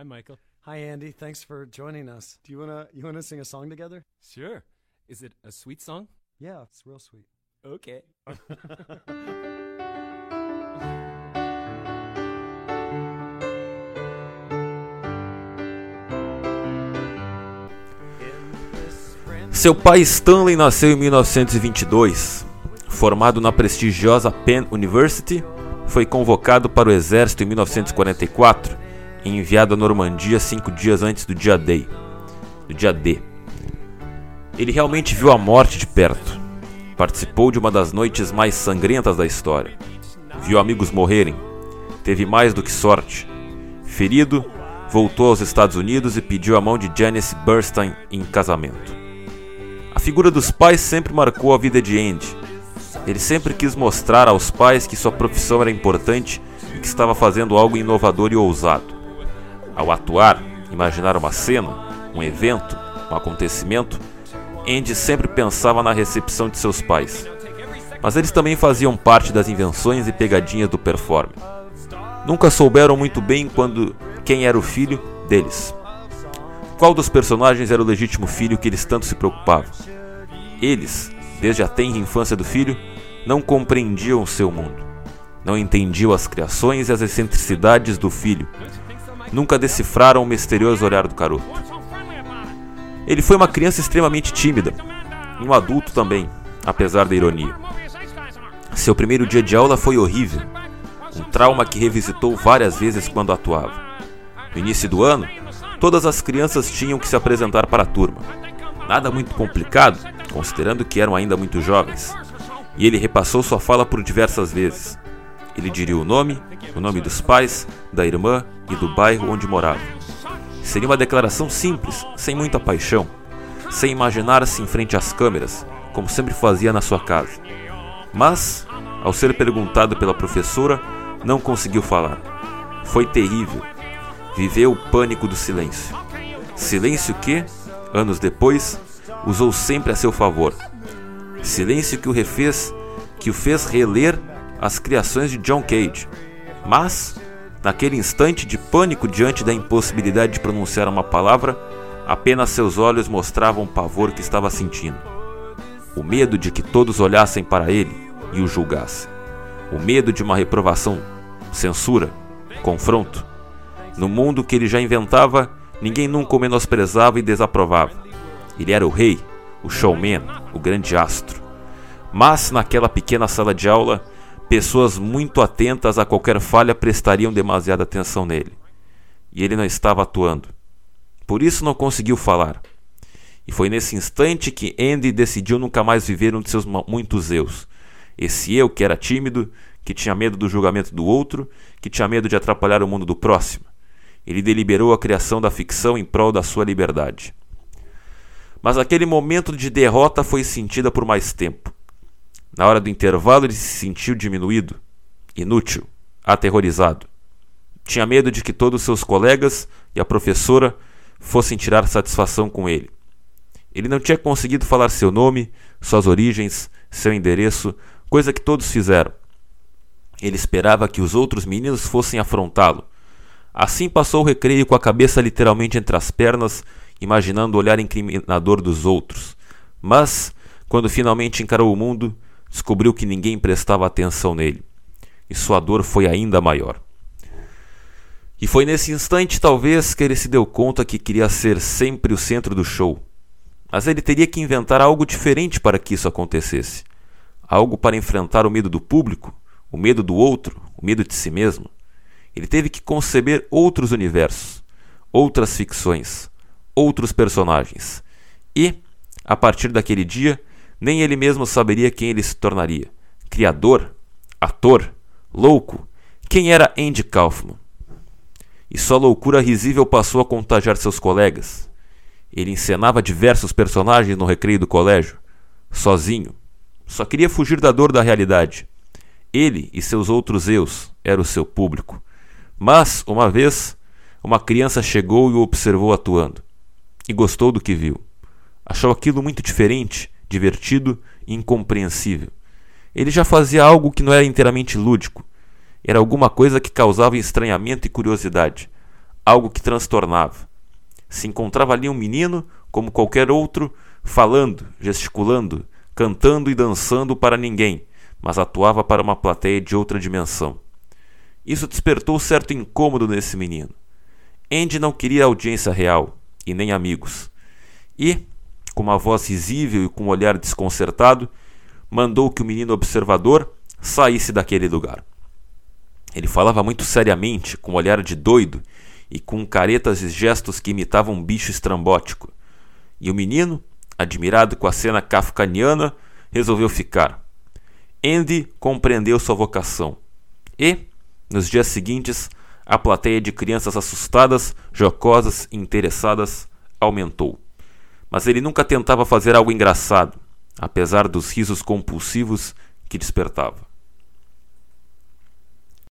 Hi, Michael. Hi, Andy. Thanks for joining us. Do you wanna you wanna sing a song together? Sure. Is it a sweet song? Yeah, it's real sweet. Okay. Seu pai Stanley nasceu em 1922. Formado na prestigiosa Penn University, foi convocado para o exército em 1944 e enviado à Normandia cinco dias antes do dia D. Do dia D. Ele realmente viu a morte de perto. Participou de uma das noites mais sangrentas da história. Viu amigos morrerem. Teve mais do que sorte. Ferido, voltou aos Estados Unidos e pediu a mão de Janice Burstein em casamento. A figura dos pais sempre marcou a vida de Andy. Ele sempre quis mostrar aos pais que sua profissão era importante e que estava fazendo algo inovador e ousado. Ao atuar, imaginar uma cena, um evento, um acontecimento, Andy sempre pensava na recepção de seus pais. Mas eles também faziam parte das invenções e pegadinhas do performer. Nunca souberam muito bem quando quem era o filho deles. Qual dos personagens era o legítimo filho que eles tanto se preocupavam? Eles, desde a tenra infância do filho, não compreendiam seu mundo. Não entendiam as criações e as excentricidades do filho. Nunca decifraram o misterioso olhar do garoto. Ele foi uma criança extremamente tímida, e um adulto também, apesar da ironia. Seu primeiro dia de aula foi horrível, um trauma que revisitou várias vezes quando atuava. No início do ano, todas as crianças tinham que se apresentar para a turma. Nada muito complicado, considerando que eram ainda muito jovens. E ele repassou sua fala por diversas vezes. Ele diria o nome, o nome dos pais, da irmã e do bairro onde morava. Seria uma declaração simples, sem muita paixão, sem imaginar-se em frente às câmeras, como sempre fazia na sua casa. Mas, ao ser perguntado pela professora, não conseguiu falar. Foi terrível. Viveu o pânico do silêncio. Silêncio que, anos depois, usou sempre a seu favor. Silêncio que o refez, que o fez reler as criações de John Cage. Mas, naquele instante de pânico diante da impossibilidade de pronunciar uma palavra, apenas seus olhos mostravam o pavor que estava sentindo. O medo de que todos olhassem para ele e o julgassem. O medo de uma reprovação, censura, confronto. No mundo que ele já inventava, ninguém nunca o menosprezava e desaprovava. Ele era o rei, o showman, o grande astro. Mas naquela pequena sala de aula, pessoas muito atentas a qualquer falha prestariam demasiada atenção nele. E ele não estava atuando. Por isso não conseguiu falar. E foi nesse instante que Andy decidiu nunca mais viver um de seus muitos eus. Esse eu que era tímido, que tinha medo do julgamento do outro, que tinha medo de atrapalhar o mundo do próximo. Ele deliberou a criação da ficção em prol da sua liberdade. Mas aquele momento de derrota foi sentida por mais tempo. Na hora do intervalo, ele se sentiu diminuído, inútil, aterrorizado. Tinha medo de que todos seus colegas e a professora fossem tirar satisfação com ele. Ele não tinha conseguido falar seu nome, suas origens, seu endereço, coisa que todos fizeram. Ele esperava que os outros meninos fossem afrontá-lo. Assim passou o recreio com a cabeça literalmente entre as pernas, imaginando o olhar incriminador dos outros. Mas, quando finalmente encarou o mundo, descobriu que ninguém prestava atenção nele. E sua dor foi ainda maior. E foi nesse instante, talvez, que ele se deu conta que queria ser sempre o centro do show. Mas ele teria que inventar algo diferente para que isso acontecesse. Algo para enfrentar o medo do público, o medo do outro, o medo de si mesmo. Ele teve que conceber outros universos, outras ficções, outros personagens. E, a partir daquele dia, nem ele mesmo saberia quem ele se tornaria: criador, ator, louco. Quem era Andy Kaufman? E sua loucura risível passou a contagiar seus colegas. Ele encenava diversos personagens no recreio do colégio, sozinho. Só queria fugir da dor da realidade. Ele e seus outros eus eram o seu público. Mas, uma vez, uma criança chegou e o observou atuando. E gostou do que viu. Achou aquilo muito diferente divertido e incompreensível. Ele já fazia algo que não era inteiramente lúdico. Era alguma coisa que causava estranhamento e curiosidade. algo que transtornava. Se encontrava ali um menino, como qualquer outro, falando, gesticulando, cantando e dançando para ninguém, mas atuava para uma plateia de outra dimensão. Isso despertou certo incômodo nesse menino. Andy não queria audiência real, e nem amigos. E, com uma voz risível e com um olhar desconcertado, mandou que o menino observador saísse daquele lugar. Ele falava muito seriamente, com um olhar de doido e com caretas e gestos que imitavam um bicho estrambótico. E o menino, admirado com a cena kafkaniana, resolveu ficar. Andy compreendeu sua vocação. E, nos dias seguintes, a plateia de crianças assustadas, jocosas e interessadas aumentou. Mas ele nunca tentava fazer algo engraçado, apesar dos risos compulsivos que despertava.